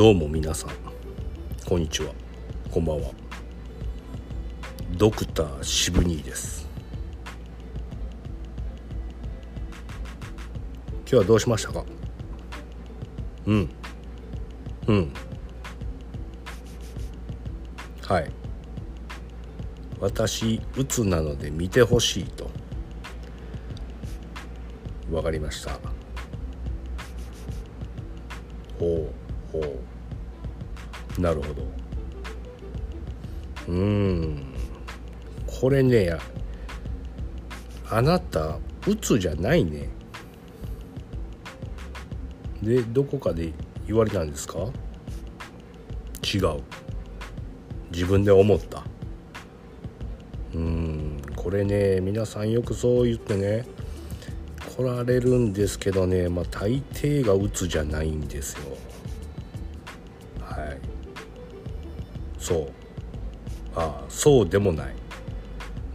どうも皆さん。こんにちは。こんばんは。ドクター渋兄です。今日はどうしましたか？うん。うん。はい。私うつなので見てほしいと。わかりました。ほうほう。なるほど。うん。これねあなたうつじゃないね。でどこかで言われたんですか？違う。自分で思った。うん。これね皆さんよくそう言ってね来られるんですけどねまあ大抵が鬱じゃないんですよ。そう。ああそうでもない、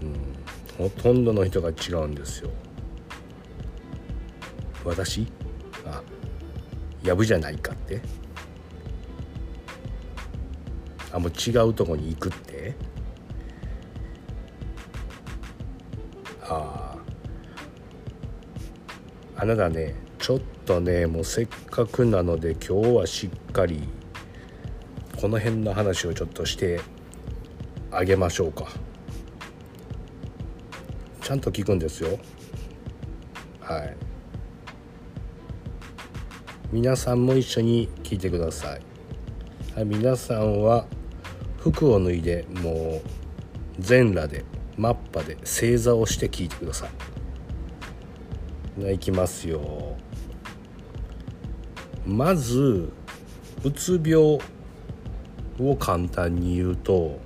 うん、ほとんどの人が違うんですよ。私？あやぶじゃないかって？あもう違うとこに行くって？あああなたねちょっとねもうせっかくなので今日はしっかりこの辺の話をちょっとしてあげましょうか。ちゃんと聞くんですよ。はい。皆さんも一緒に聞いてください、はい、皆さんは服を脱いでもう全裸でマッパで正座をして聞いてください。いきますよ。まずうつ病を簡単に言うと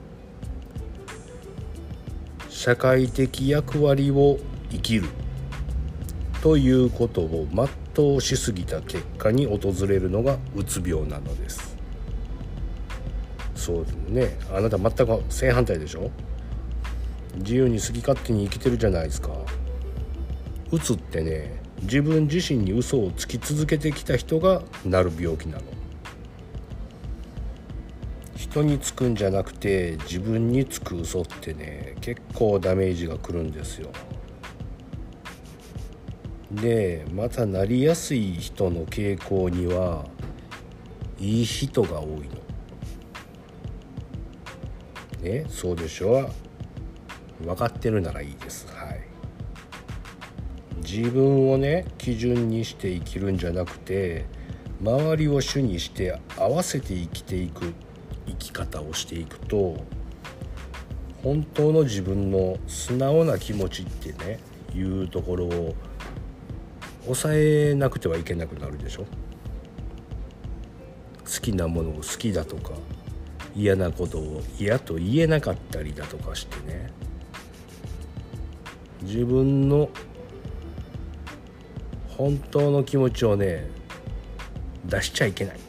社会的役割を生きるということを全うしすぎた結果に訪れるのがうつ病なのです。そうですね。あなた全く正反対でしょ？自由に好き勝手に生きてるじゃないですか。うつってね自分自身に嘘をつき続けてきた人がなる病気なの。人につくんじゃなくて自分につく嘘ってね結構ダメージがくるんですよ。でまたなりやすい人の傾向にはいい人が多いの。ねそうでしょ？分かってるならいいです。はい。自分をね基準にして生きるんじゃなくて周りを主にして合わせて生きていく。生き方をしていくと本当の自分の素直な気持ちってねいうところを抑えなくてはいけなくなるでしょ。好きなものを好きだとか嫌なことを嫌と言えなかったりだとかしてね。自分の本当の気持ちをね出しちゃいけない。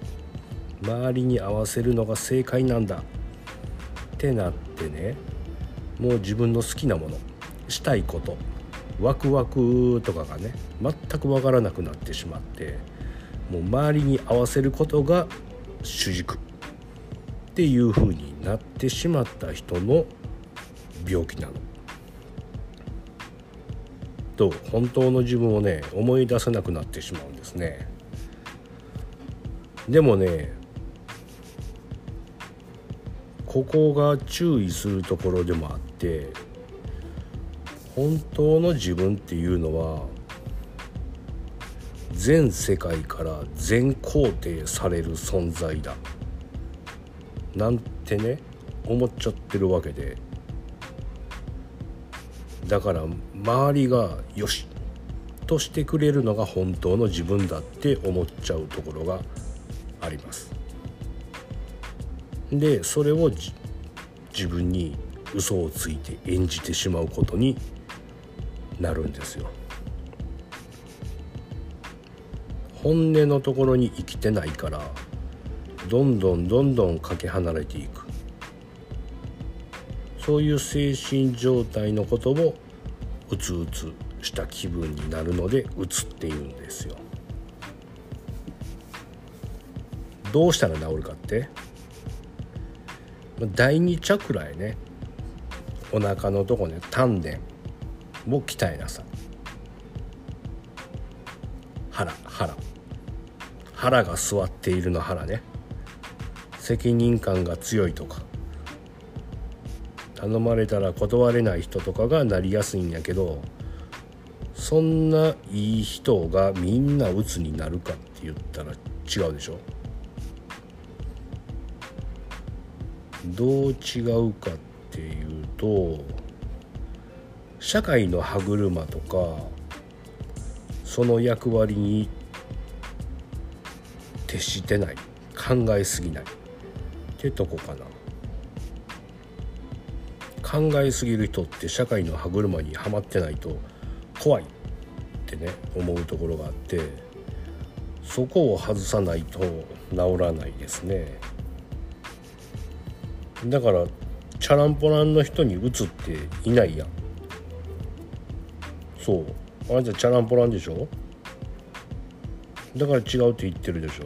周りに合わせるのが正解なんだ。ってなってね。もう自分の好きなもの。したいこと。ワクワクとかがね。全く分からなくなってしまって。もう周りに合わせることが主軸。っていう風になってしまった人の病気なの。と本当の自分をね思い出せなくなってしまうんですね。でもねここが注意するところでもあって本当の自分っていうのは全世界から全肯定される存在だ。なんてね思っちゃってるわけで。だから周りがよしとしてくれるのが本当の自分だって思っちゃうところがあります。でそれを自分に嘘をついて演じてしまうことになるんですよ。本音のところに生きてないからどんどんどんどんかけ離れていく。そういう精神状態のことをうつうつした気分になるのでうつっていうんですよ。どうしたら治るかって第二チャクラへね。お腹のとこね。丹田。を鍛えなさい。腹腹。腹が座っているの腹ね。責任感が強いとか。頼まれたら断れない人とかがなりやすいんやけどそんないい人がみんな鬱になるかって言ったら違うでしょ。どう違うかっていうと社会の歯車とかその役割に徹してない考えすぎないってとこかな。考えすぎる人って社会の歯車にはまってないと怖いってね思うところがあってそこを外さないと治らないですね。だからチャランポランの人にうつっていないやん。そう。あなたチャランポランでしょ？だから違うって言ってるでしょ。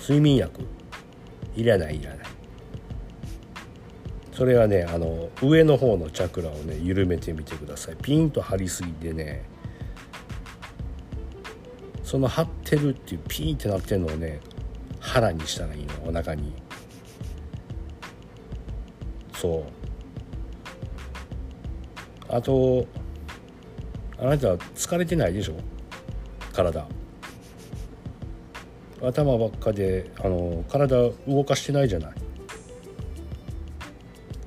睡眠薬。いらないいらない。それはねあの上の方のチャクラをね緩めてみてください。ピンと張りすぎてねその張ってるっていうピンってなってるのをね腹にしたらいいのお腹に。そう。あとあなた疲れてないでしょ？体。頭ばっかであの体動かしてないじゃない。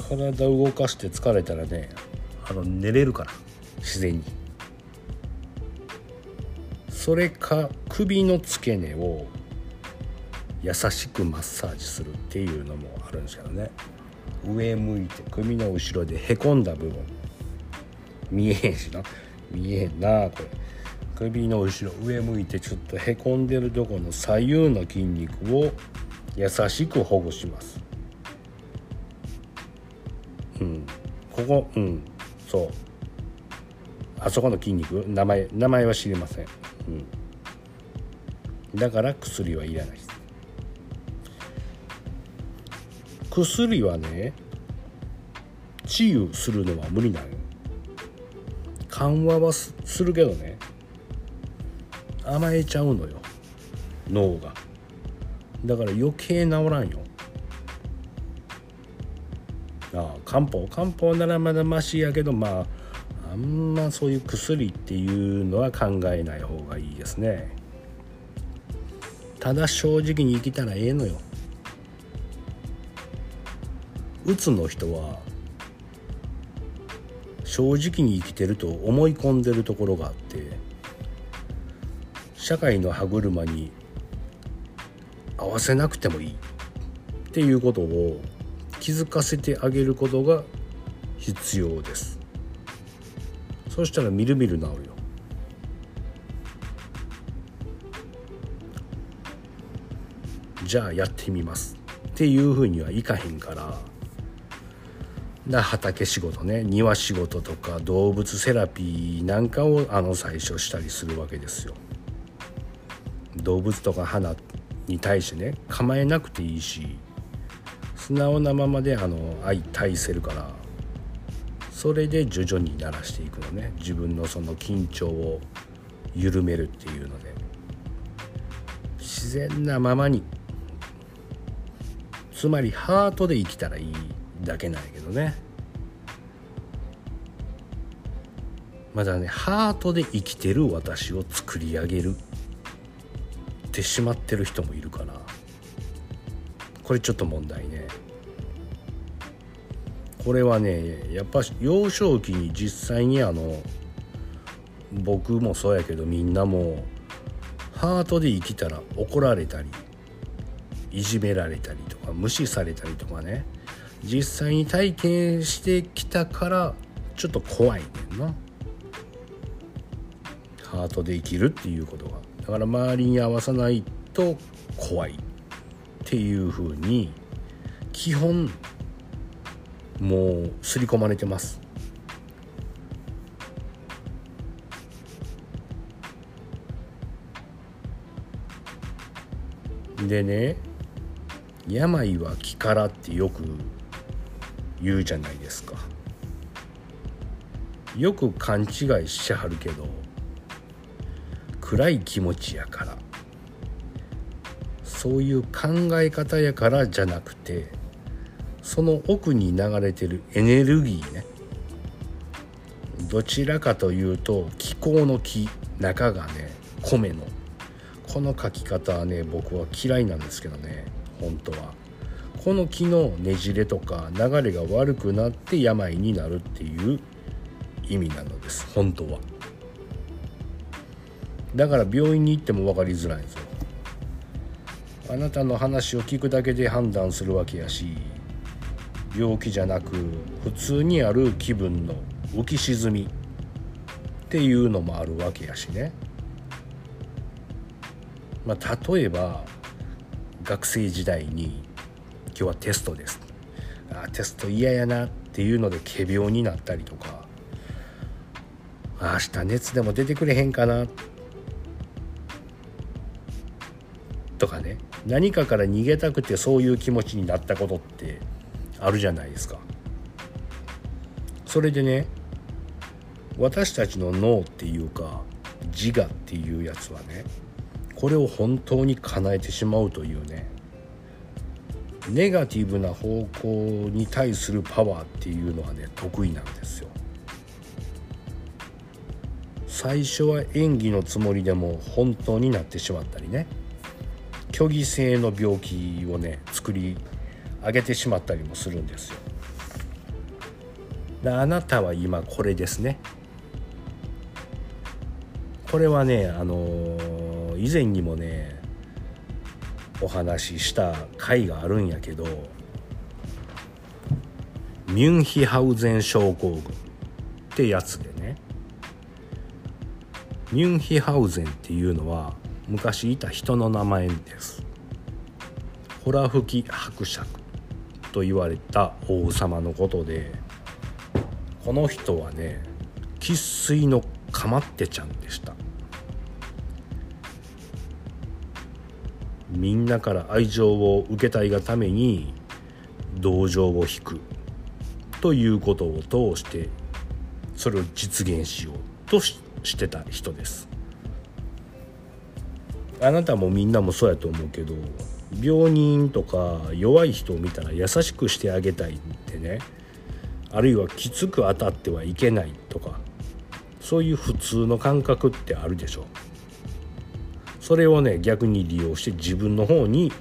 体動かして疲れたらねあの寝れるから。自然に。それか首の付け根を優しくマッサージするっていうのもあるんですけどね。上向いて首の後ろでへこんだ部分。見えへんしな。見えへんなこれ。首の後ろ上向いてちょっとへこんでるとこの左右の筋肉を優しくほぐします。うん。ここうん。そう。あそこの筋肉。名前名前は知りません、うん、だから薬はいらない。薬はね治癒するのは無理なのよ。緩和はするけどね甘えちゃうのよ脳が。だから余計治らんよ。ああ漢方。漢方ならまだマシやけどまああんまそういう薬っていうのは考えない方がいいですね。ただ正直に生きたらええのよ。うつの人は正直に生きてると思い込んでるところがあって社会の歯車に合わせなくてもいいっていうことを気づかせてあげることが必要です。そしたらみるみる治るよ。じゃあやってみます。っていうふうにはいかへんからだ畑仕事ね。庭仕事とか動物セラピーなんかをあの最初したりするわけですよ。動物とか花に対してね構えなくていいし素直なままであの相対せるからそれで徐々に慣らしていくのね。自分のその緊張を緩めるっていうので。自然なままにつまりハートで生きたらいい。だけなんやけどね。まだねハートで生きてる私を作り上げるってしまってる人もいるからこれちょっと問題ね。これはねやっぱ幼少期に実際にあの僕もそうやけどみんなもハートで生きたら怒られたりいじめられたりとか無視されたりとかね。実際に体験してきたからちょっと怖いねんな。ハートで生きるっていうことがだから周りに合わさないと怖いっていうふうに基本もう刷り込まれてます。でね病は気からってよく言うじゃないですか。よく勘違いしちゃはるけど暗い気持ちやから。そういう考え方やからじゃなくてその奥に流れてるエネルギーね。どちらかというと気候の木中がね米の。この書き方はね僕は嫌いなんですけどね本当は。この木のねじれとか流れが悪くなって病になるっていう意味なのです。本当は。だから病院に行っても分かりづらいんですよ。あなたの話を聞くだけで判断するわけやし病気じゃなく普通にある気分の浮き沈みっていうのもあるわけやしね。まあ例えば学生時代に「日はテストです」あテスト嫌やなっていうので仮病になったりとか。明日熱でも出てくれへんかな。とかね。何かから逃げたくてそういう気持ちになったことってあるじゃないですか。それでね私たちの脳っていうか自我っていうやつはねこれを本当に叶えてしまうというねネガティブな方向に対するパワーっていうのはね得意なんですよ。最初は演技のつもりでも本当になってしまったりね虚偽性の病気をね作り上げてしまったりもするんですよ。あなたは今これですね。これはねあのー、以前にもねお話しした回があるんやけどミュンヒハウゼン症候群ってやつでね。ミュンヒハウゼンっていうのは昔いた人の名前です。ホラ吹き伯爵と言われた王様のことでこの人はね生粋のかまってちゃんでした。みんなから愛情を受けたいがために同情を引く。ということを通してそれを実現しようとしてた人です。あなたもみんなもそうやと思うけど病人とか弱い人を見たら優しくしてあげたいってねあるいはきつく当たってはいけないとかそういう普通の感覚ってあるでしょ。それをね逆に利用して自分の方に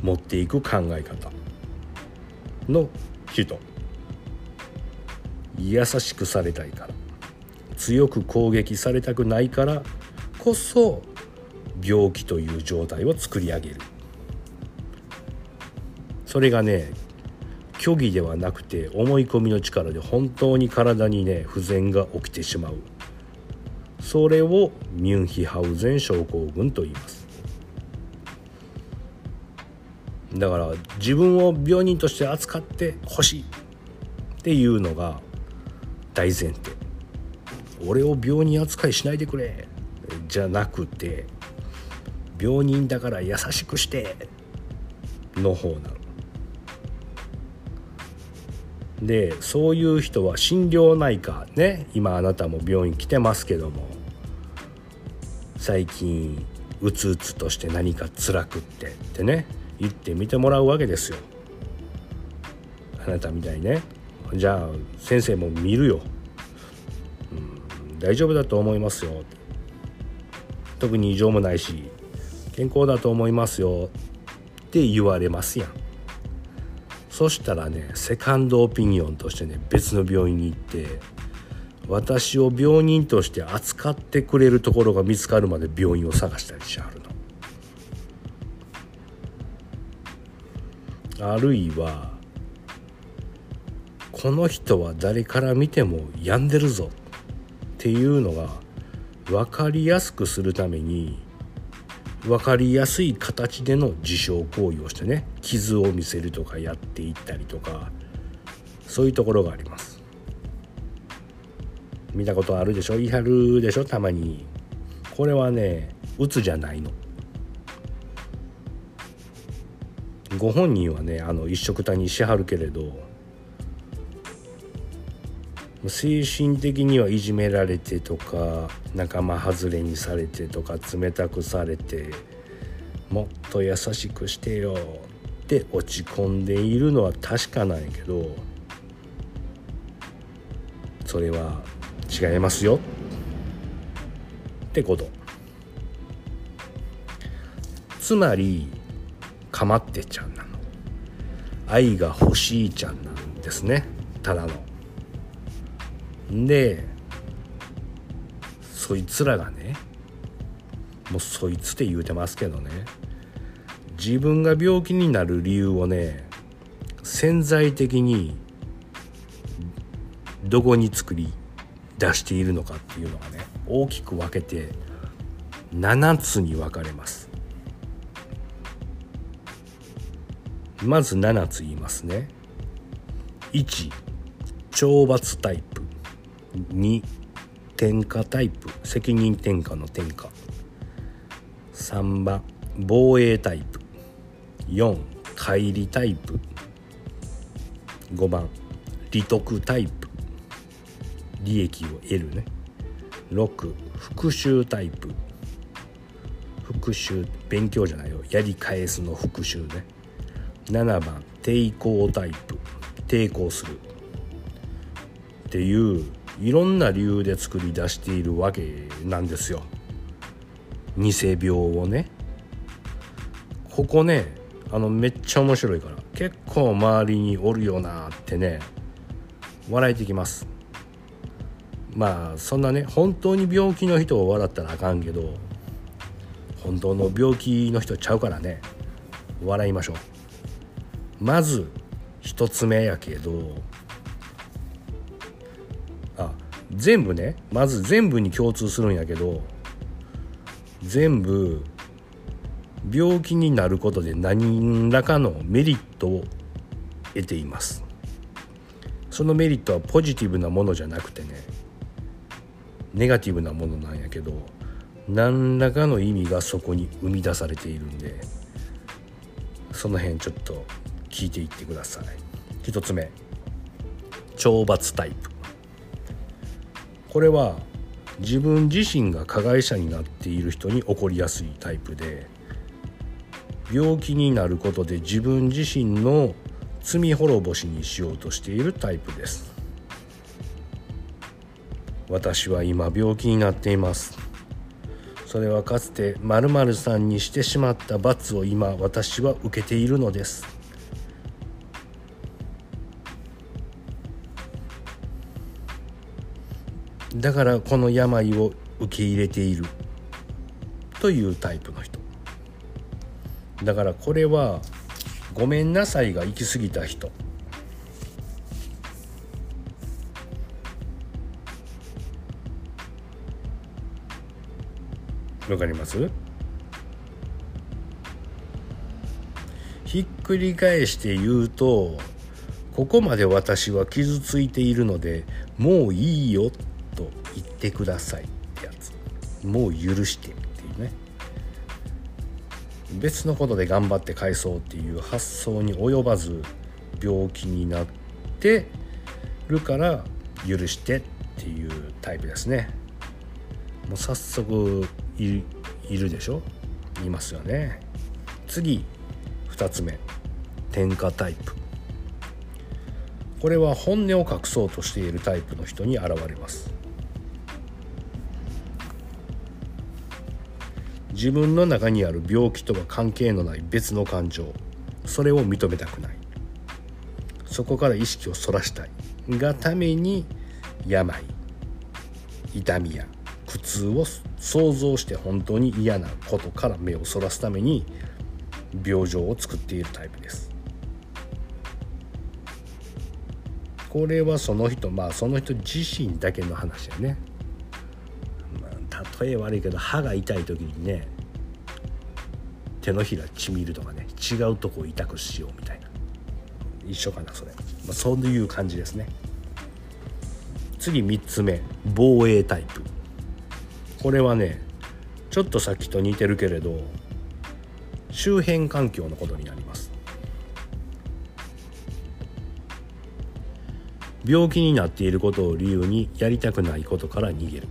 持っていく考え方の人。優しくされたいから。強く攻撃されたくないからこそ病気という状態を作り上げる。それがね虚偽ではなくて思い込みの力で本当に体にね不全が起きてしまう。それをミュンヒハウゼン症候群と言います。だから自分を病人として扱ってほしいっていうのが大前提。俺を病人扱いしないでくれ。じゃなくて病人だから優しくしての方なの。でそういう人は心療内科ね今あなたも病院来てますけども。最近うつうつとして何か辛くってってね言ってみてもらうわけですよ。あなたみたいね。じゃあ先生も見るよ、うん、大丈夫だと思いますよ。特に異常もないし健康だと思いますよ。って言われますやん。そしたらねセカンドオピニオンとしてね別の病院に行って私を病人として扱ってくれるところが見つかるまで病院を探したりしはるの。あるいはこの人は誰から見ても病んでるぞっていうのが分かりやすくするために分かりやすい形での自傷行為をしてね傷を見せるとかやっていったりとかそういうところがあります見たことあるでしょ？言い張るでしょ？たまに。これはねうつじゃないの。ご本人はねあの一緒くたにしはるけれど精神的にはいじめられてとか仲間外れにされてとか冷たくされてもっと優しくしてよって落ち込んでいるのは確かなんやけどそれは違いますよ。ってこと。つまりかまってちゃんなの。愛が欲しいちゃんなんですね。ただの。でそいつらがねもうそいつって言うてますけどね。自分が病気になる理由をね潜在的にどこに作り出しているのかっていうのがね大きく分けて7つに分かれます。まず7つ言いますね。1懲罰タイプ。2転嫁タイプ。責任転嫁の転嫁。3番防衛タイプ。4乖離タイプ。5番利得タイプ。利益を得るね。6復習タイプ。復習勉強じゃないよ。やり返すの復習ね。7番抵抗タイプ。抵抗する。っていういろんな理由で作り出しているわけなんですよ。偽病をね。ここねあのめっちゃ面白いから結構周りにおるよなってね笑えてきます。まあそんなね本当に病気の人を笑ったらあかんけど本当の病気の人ちゃうからね。笑いましょう。まず一つ目やけどあ全部ねまず全部に共通するんやけど全部病気になることで何らかのメリットを得ています。そのメリットはポジティブなものじゃなくてねネガティブなものなんやけど何らかの意味がそこに生み出されているんでその辺ちょっと聞いていってください。1つ目。懲罰タイプ。これは自分自身が加害者になっている人に起こりやすいタイプで病気になることで自分自身の罪滅ぼしにしようとしているタイプです。私は今病気になっています。それはかつて〇〇さんにしてしまった罰を今私は受けているのです。だからこの病を受け入れている。というタイプの人。だからこれはごめんなさいが行き過ぎた人。わかります？ひっくり返して言うとここまで私は傷ついているのでもういいよと言ってくださいってやつ。もう許してっていうね。別のことで頑張って返そうっていう発想に及ばず病気になってるから許してっていうタイプですね。もう早速いるでしょ？いますよね。次2つ目。転嫁タイプ。これは本音を隠そうとしているタイプの人に現れます。自分の中にある病気とは関係のない別の感情。それを認めたくない。そこから意識をそらしたい。がために病痛みや苦痛を想像して本当に嫌なことから目をそらすために病状を作っているタイプです。これはその人まあその人自身だけの話やね。まあ例え悪いけど歯が痛い時にね手のひらちみるとかね違うとこを痛くしようみたいな。一緒かなそれ、まあ、そういう感じですね。次3つ目防衛タイプ。これはねちょっとさっきと似てるけれど周辺環境のことになります。病気になっていることを理由にやりたくないことから逃げる。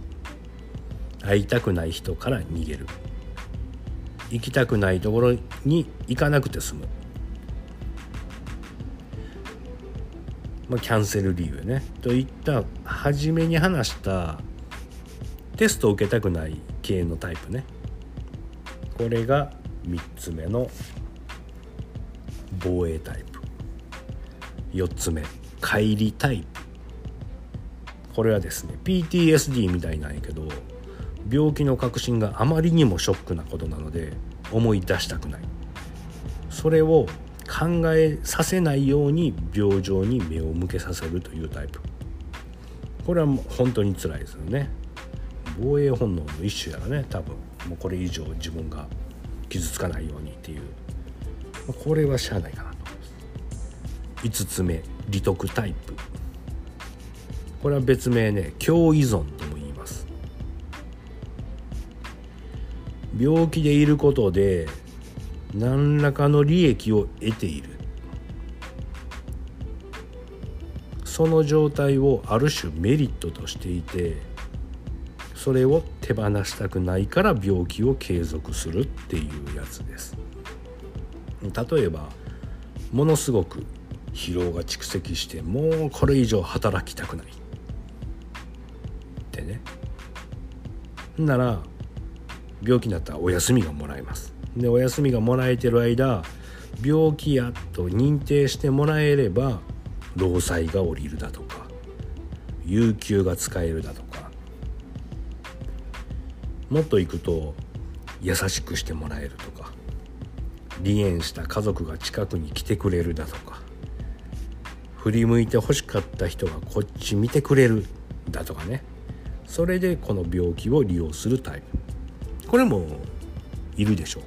会いたくない人から逃げる。行きたくないところに行かなくて済む、まあ、キャンセル理由ね。といった初めに話したテストを受けたくない系のタイプね。これが3つ目の防衛タイプ。4つ目乖離タイプ。これはですね PTSD みたいなんやけど病気の確信があまりにもショックなことなので思い出したくない。それを考えさせないように病状に目を向けさせるというタイプ。これはもう本当に辛いですよね。防衛本能の一種やらね多分。もうこれ以上自分が傷つかないようにっていう。これはしゃあないかなと思います。5つ目利得タイプ。これは別名ね強依存とも言います。病気でいることで何らかの利益を得ている。その状態をある種メリットとしていてそれを手放したくないから病気を継続するっていうやつです。例えばものすごく疲労が蓄積してもうこれ以上働きたくない。ってね。なら病気になったらお休みがもらえます。でお休みがもらえてる間病気やと認定してもらえれば労災が下りるだとか有給が使えるだとかもっといくと優しくしてもらえるとか離縁した家族が近くに来てくれるだとか振り向いて欲しかった人がこっち見てくれるだとかね。それでこの病気を利用するタイプ。これもいるでしょう。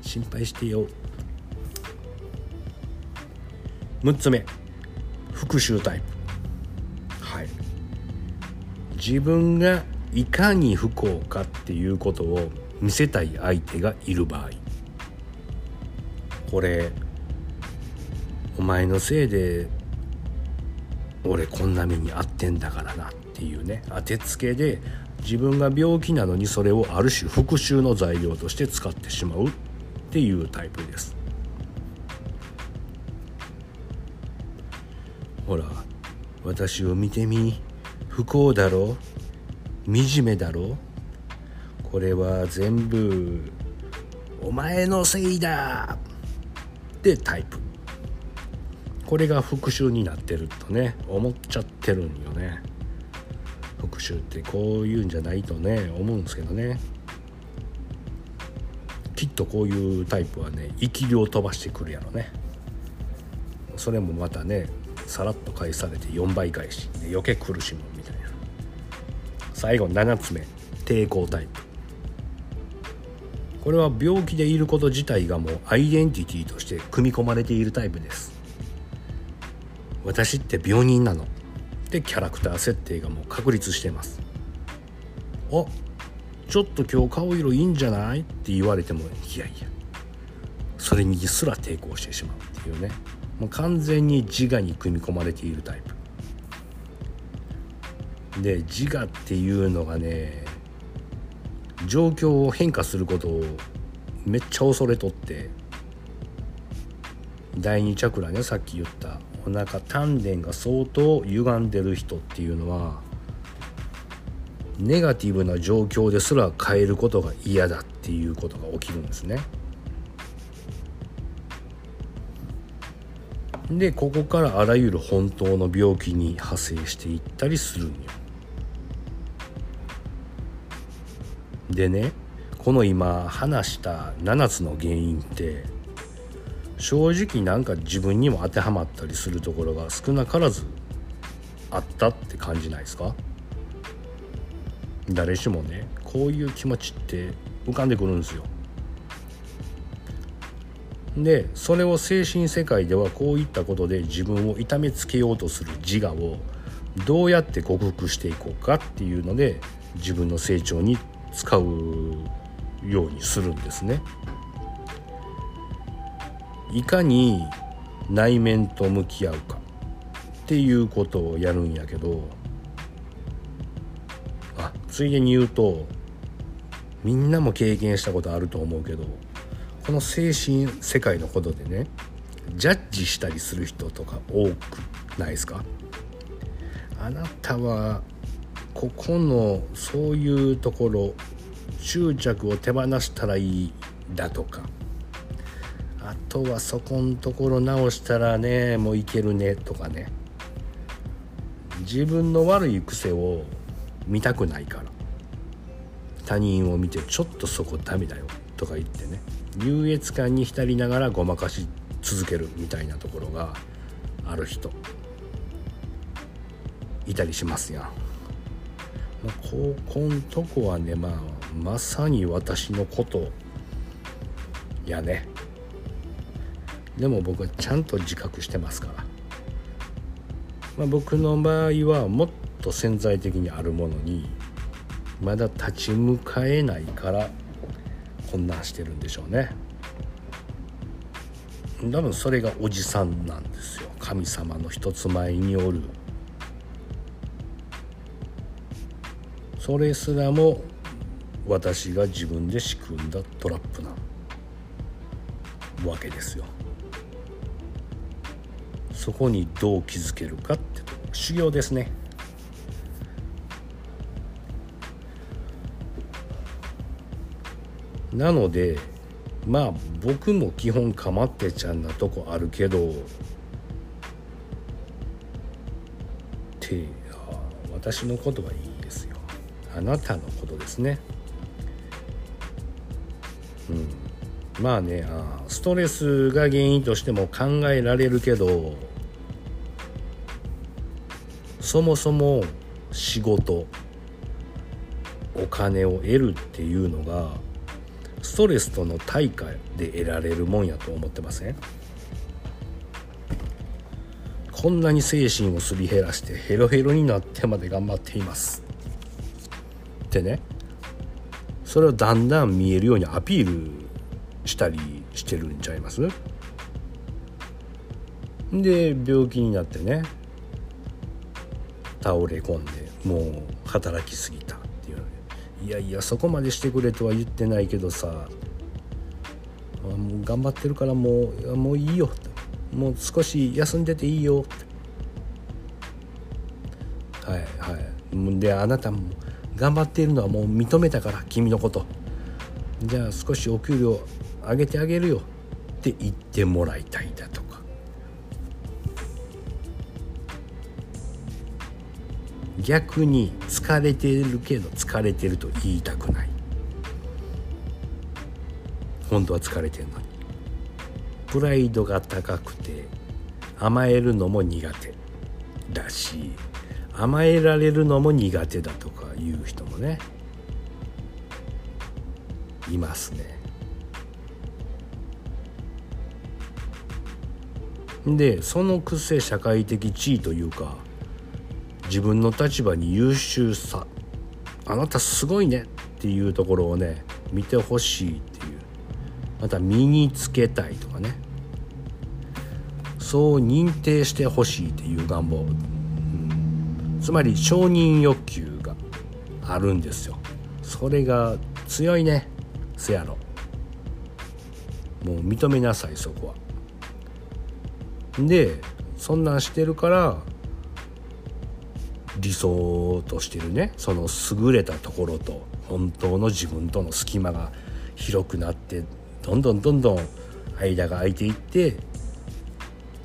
心配してよ。6つ目復讐タイプ。自分がいかに不幸かっていうことを見せたい相手がいる場合。これお前のせいで俺こんな目に遭ってんだからなっていうね。当てつけで自分が病気なのにそれをある種復讐の材料として使ってしまうっていうタイプです。ほら私を見てみ。不幸だろう？惨めだろう？これは全部お前のせいだ！ってタイプ。これが復讐になってるとね思っちゃってるんよね。復讐ってこういうんじゃないとね思うんですけどね。きっとこういうタイプはね生き量飛ばしてくるやろね。それもまたねさらっと返されて4倍返し。余計苦しむ最後7つ目抵抗タイプ。これは病気でいること自体がもうアイデンティティとして組み込まれているタイプです。私って病人なの。でキャラクター設定がもう確立してます。あちょっと今日顔色いいんじゃない？って言われてもいやいや。それにすら抵抗してしまうっていうね。もう完全に自我に組み込まれているタイプ。で自我っていうのがね状況を変化することをめっちゃ恐れとって第二チャクラねさっき言ったお腹丹田が相当歪んでる人っていうのはネガティブな状況ですら変えることが嫌だっていうことが起きるんですね。でここからあらゆる本当の病気に派生していったりするんよ。でねこの今話した7つの原因って正直なんか自分にも当てはまったりするところが少なからずあったって感じないですか？誰しもねこういう気持ちって浮かんでくるんですよ。でそれを精神世界ではこういったことで自分を痛めつけようとする自我をどうやって克服していこうかっていうので自分の成長に使うようにするんですね。いかに内面と向き合うかっていうことをやるんやけどあついでに言うとみんなも経験したことあると思うけどこの精神世界のことでねジャッジしたりする人とか多くないですか？あなたはここのそういうところ執着を手放したらいいだとか。あとはそこんところ直したらねもういけるねとかね。自分の悪い癖を見たくないから。他人を見てちょっとそこダメだよ。とか言ってね。優越感に浸りながらごまかし続けるみたいなところがある人。いたりしますやん。まあ、ここんとこはね、まあ、まさに私のこと。やね。でも僕はちゃんと自覚してますから、まあ、僕の場合はもっと潜在的にあるものにまだ立ち向かえないからこんなんしてるんでしょうね。多分それがおじさんなんですよ。神様の一つ前におる。それすらも私が自分で仕組んだトラップなわけですよ。そこにどう気づけるかってと修行ですね。なのでまあ僕も基本かまってちゃんなとこあるけどって私のことはいいですよ。あなたのことですね。まあねあストレスが原因としても考えられるけどそもそも仕事お金を得るっていうのがストレスとの対価で得られるもんやと思ってません？こんなに精神をすり減らしてヘロヘロになってまで頑張っています。ってね。それをだんだん見えるようにアピールしたりしてるんちゃいます？で病気になってね倒れ込んでもう働きすぎたっていうのでいやいやそこまでしてくれとは言ってないけどさもう頑張ってるからもうもういいよもう少し休んでていいよって。はいはい。であなたも頑張っているのはもう認めたから君のこと。じゃあ少しお給料上げてあげるよって言ってもらいたいだとか。逆に疲れてるけど疲れてると言いたくない。本当は疲れてるのに。プライドが高くて甘えるのも苦手だし甘えられるのも苦手だとかいう人もねいますね。でそのくせ社会的地位というか自分の立場に優秀さあなたすごいねっていうところをね見てほしいっていう。また身につけたいとかね。そう認定してほしいっていう願望、うん、つまり承認欲求があるんですよ。それが強いねせやろ。もう認めなさいそこは。でそんなんしてるから理想としてるね。その優れたところと本当の自分との隙間が広くなってどんどんどんどん間が空いていって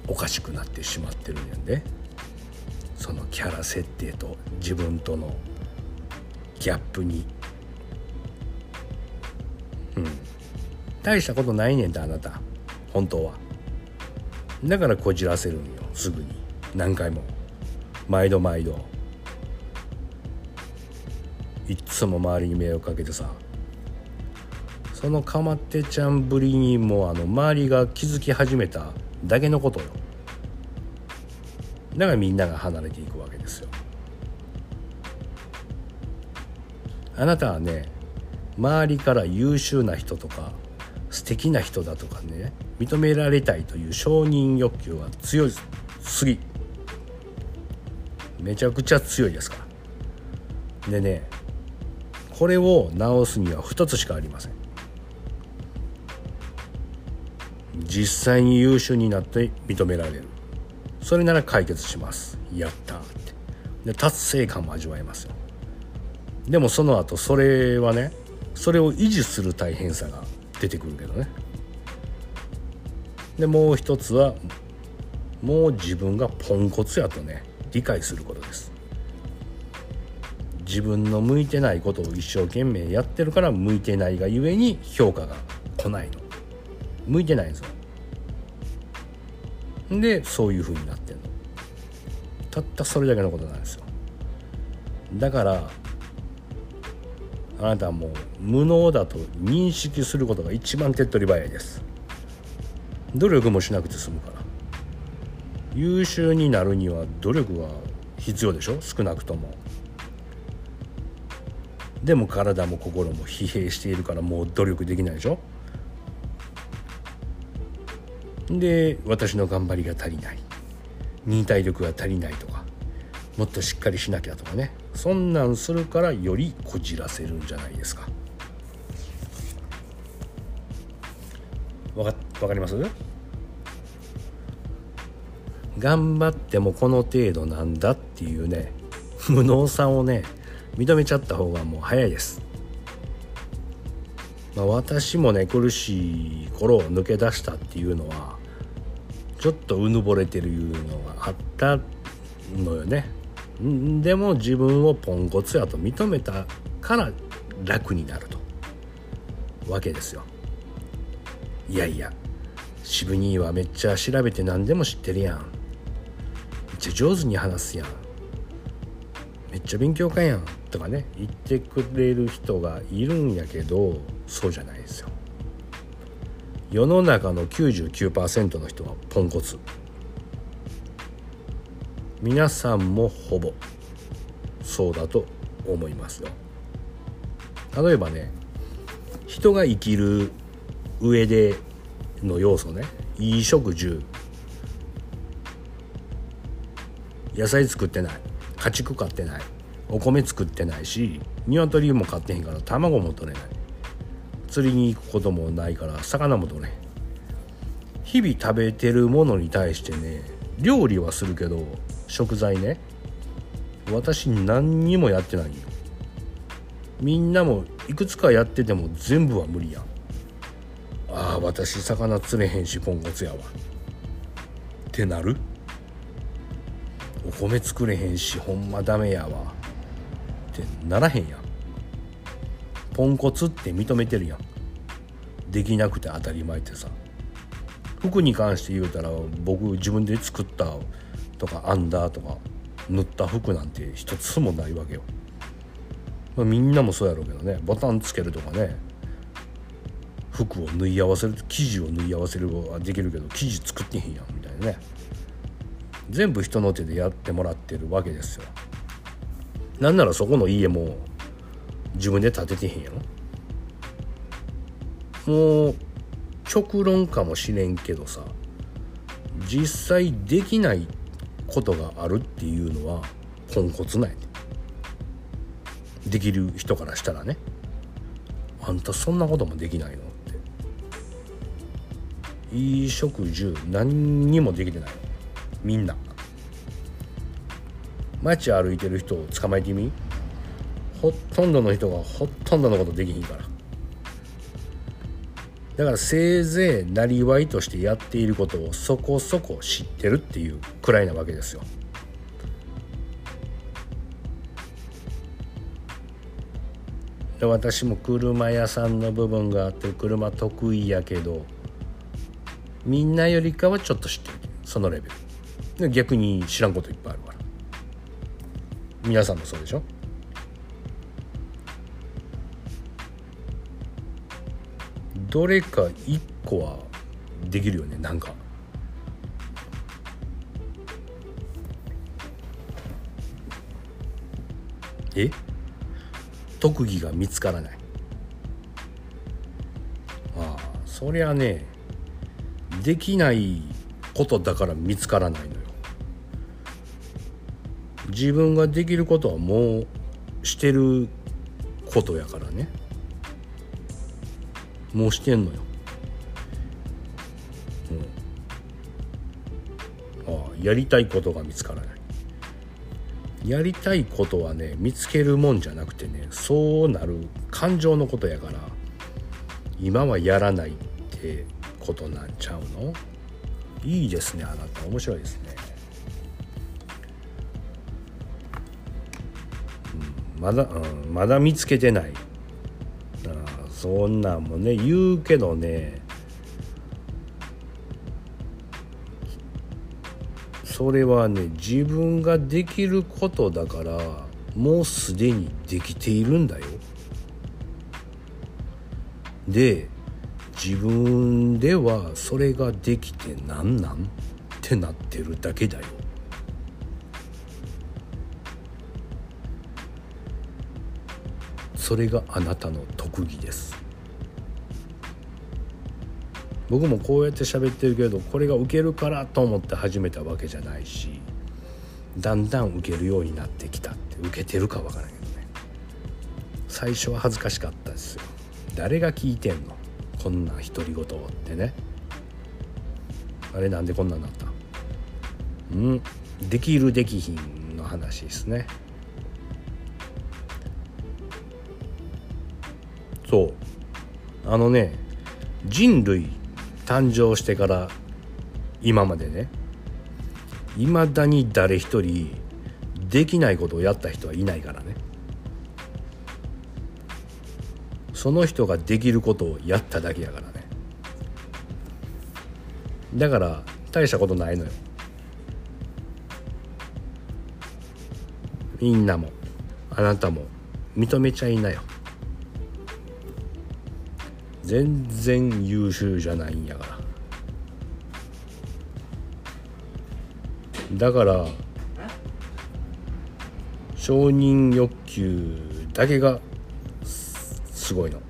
おかしくなってしまってるんやんで。そのキャラ設定と自分とのギャップに。うん。大したことないねんてあなた。本当は。だからこじらせるんよ。すぐに。何回も。毎度毎度。いっつも周りに迷惑かけてさ。そのかまってちゃんぶりにもあの周りが気づき始めただけのことよ。だからみんなが離れていくわけですよ。あなたはね周りから優秀な人とか素敵な人だとかね認められたいという承認欲求は強す。ぎめちゃくちゃ強いですから。でねこれを直すには2つしかありません。実際に優秀になって認められる。それなら解決します。やったって。で達成感も味わえますよ。でもその後それはねそれを維持する大変さが出てくるけどね。でもう一つはもう自分がポンコツやとね理解することです。自分の向いてないことを一生懸命やってるから向いてないがゆえに評価が来ないの。向いてないんですよ。でそういう風になってんの。たったそれだけのことなんですよ。だからあなたはもう無能だと認識することが一番手っ取り早いです。努力もしなくて済むから。優秀になるには努力が必要でしょ？少なくとも。でも体も心も疲弊しているからもう努力できないでしょ？で私の頑張りが足りない。忍耐力が足りないとかもっとしっかりしなきゃとかね。そんなんするからよりこじらせるんじゃないですか。わかわかります？頑張ってもこの程度なんだっていうね無能さをね認めちゃった方がもう早いです、まあ、私もね苦しい頃を抜け出したっていうのはちょっとうぬぼれてるいうのがあったのよね。でも自分をポンコツやと認めたから楽になるとわけですよ。いやいや渋兄はめっちゃ調べて何でも知ってるやん。めっちゃ上手に話すやん。めっちゃ勉強家やん。とかね言ってくれる人がいるんやけどそうじゃないですよ。世の中の99%の人はポンコツ。皆さんもほぼそうだと思いますよ。例えばね人が生きる上での要素ね衣食住。野菜作ってない。家畜飼ってない。お米作ってないし鶏も飼ってへんから卵も取れない。釣りに行くこともないから魚も取れへん。日々食べてるものに対してね料理はするけど食材ね。私何にもやってないよ。みんなもいくつかやってても全部は無理や。ああ私魚釣れへんしポンコツやわ。ってなる？お米作れへんしほんまダメやわ。ってならへんやポンコツって認めてるやん。できなくて当たり前ってさ。服に関して言うたら僕自分で作ったとか編んだとか塗った服なんて一つもないわけよ、まあ、みんなもそうやろうけどね。ボタンつけるとかね。服を縫い合わせる生地を縫い合わせるはできるけど生地作ってへんやんみたいなね。全部人の手でやってもらってるわけですよ。なんならそこの家も自分で建ててへんやろ。もう極論かもしれんけどさ。実際できないってことがあるっていうのはポンコツなんやで。きる人からしたらね。あんたそんなこともできないのって。衣食住何にもできてないみんな。街歩いてる人を捕まえてみ。ほとんどの人がほとんどのことできひんから。だからせいぜいなりわいとしてやっていることをそこそこ知ってるっていうくらいなわけですよ。で私も車屋さんの部分があって車得意やけどみんなよりかはちょっと知ってる。そのレベル。逆に知らんこといっぱいあるから。皆さんもそうでしょ？どれか1個はできるよねなんか。え？特技が見つからない。ああそりゃねできないことだから見つからないのよ。自分ができることはもうしてることやからね。もうしてんのよ、うん、ああやりたいことが見つからない。やりたいことはね見つけるもんじゃなくてねそうなる感情のことやから今はやらないってことなんちゃうの？いいですねあなた。面白いですね、うん、まだ、うん、まだ見つけてない。そんなんもね言うけどねそれはね自分ができることだからもうすでにできているんだよ。で自分ではそれができてなんなん？ってなってるだけだよ。それがあなたの特技です。僕もこうやって喋ってるけどこれが受けるからと思って始めたわけじゃないしだんだん受けるようになってきたって受けてるかわからんけどね。最初は恥ずかしかったですよ。誰が聞いてんの？こんな独り言ってね。あれなんでこんなんなった？うん？できるできひんの話ですね。そう。あのね人類誕生してから今までねいまだに誰一人できないことをやった人はいないからね。その人ができることをやっただけやからね。だから大したことないのよ。みんなもあなたも認めちゃいなよ。全然優秀じゃないんやから。だから承認欲求だけがすごいの。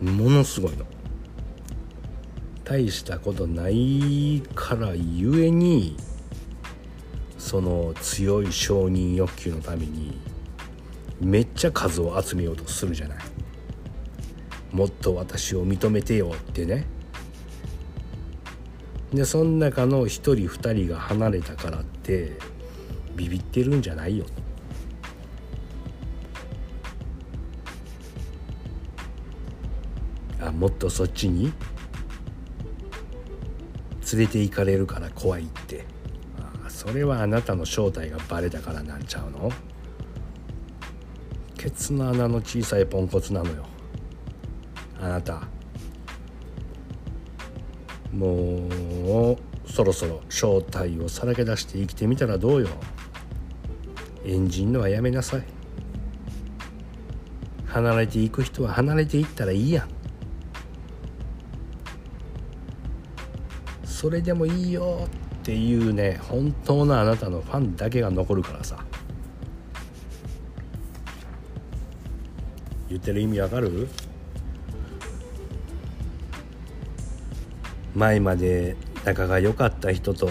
ものすごいの。大したことないからゆえにその強い承認欲求のためにめっちゃ数を集めようとするじゃない。もっと私を認めてよってね。でその中の1人2人が離れたからってビビってるんじゃないよ。あもっとそっちに？連れて行かれるから怖いって。あそれはあなたの正体がバレたからなんちゃうの？ケツの穴の小さいポンコツなのよ。あなた。もうそろそろ正体をさらけ出して生きてみたらどうよ。エンジンのはやめなさい。離れていく人は離れていったらいいやん。それでもいいよっていうね本当のあなたのファンだけが残るからさ。言ってる意味わかる？前まで仲が良かった人と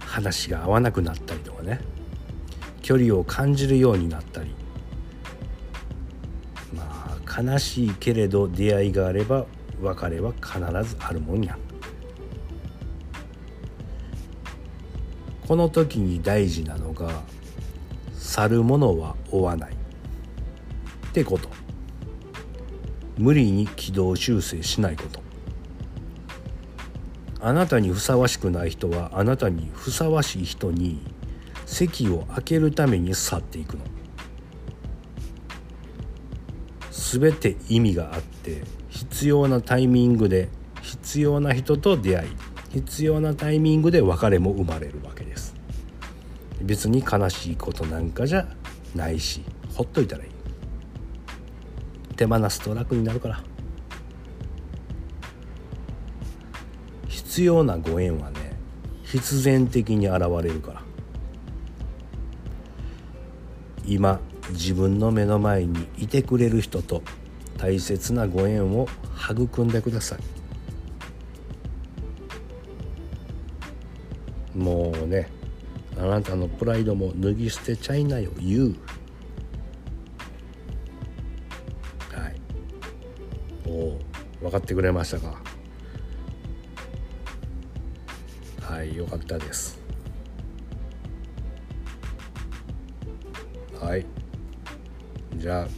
話が合わなくなったりとかね。距離を感じるようになったり。まあ悲しいけれど出会いがあれば別れは必ずあるもんや。この時に大事なのが去るものは追わない。ってこと。無理に軌道修正しないこと。あなたにふさわしくない人はあなたにふさわしい人に席を空けるために去っていくの。全て意味があって必要なタイミングで必要な人と出会い必要なタイミングで別れも生まれるわけです。別に悲しいことなんかじゃないしほっといたらいい。手放すと楽になるから。必要なご縁はね必然的に現れるから。今自分の目の前にいてくれる人と大切なご縁を育んでください。もうねあなたのプライドも脱ぎ捨てちゃいなよ言う。はい。おお分かってくれましたか？よかったです。はい。じゃあ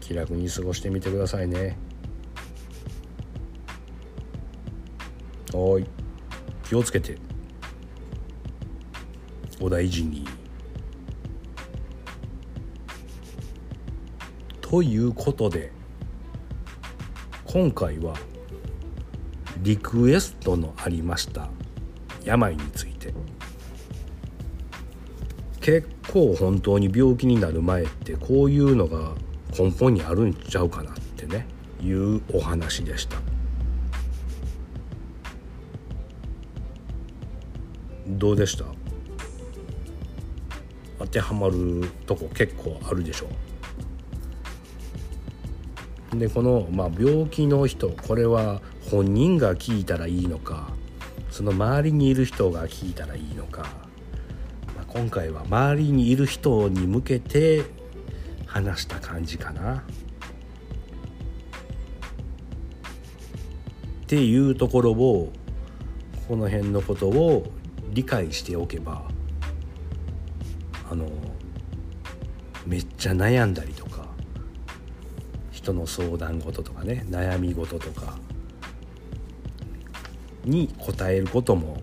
気楽に過ごしてみてくださいね。はい。気をつけて。お大事に。ということで今回はリクエストのありました病について。結構本当に病気になる前ってこういうのが根本にあるんちゃうかなってねいうお話でした。どうでした？当てはまるとこ結構あるでしょう。でこの、まあ、病気の人これは本人が聞いたらいいのかその周りにいる人が聞いたらいいのか、まあ、今回は周りにいる人に向けて話した感じかな。っていうところをこの辺のことを理解しておけばあのめっちゃ悩んだりとか人の相談事とかね悩み事とかに答えることも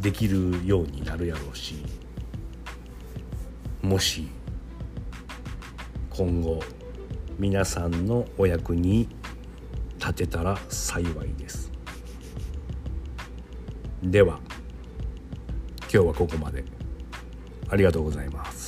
できるようになるやろうしもし今後皆さんのお役に立てたら幸いです。では今日はここまで。ありがとうございます。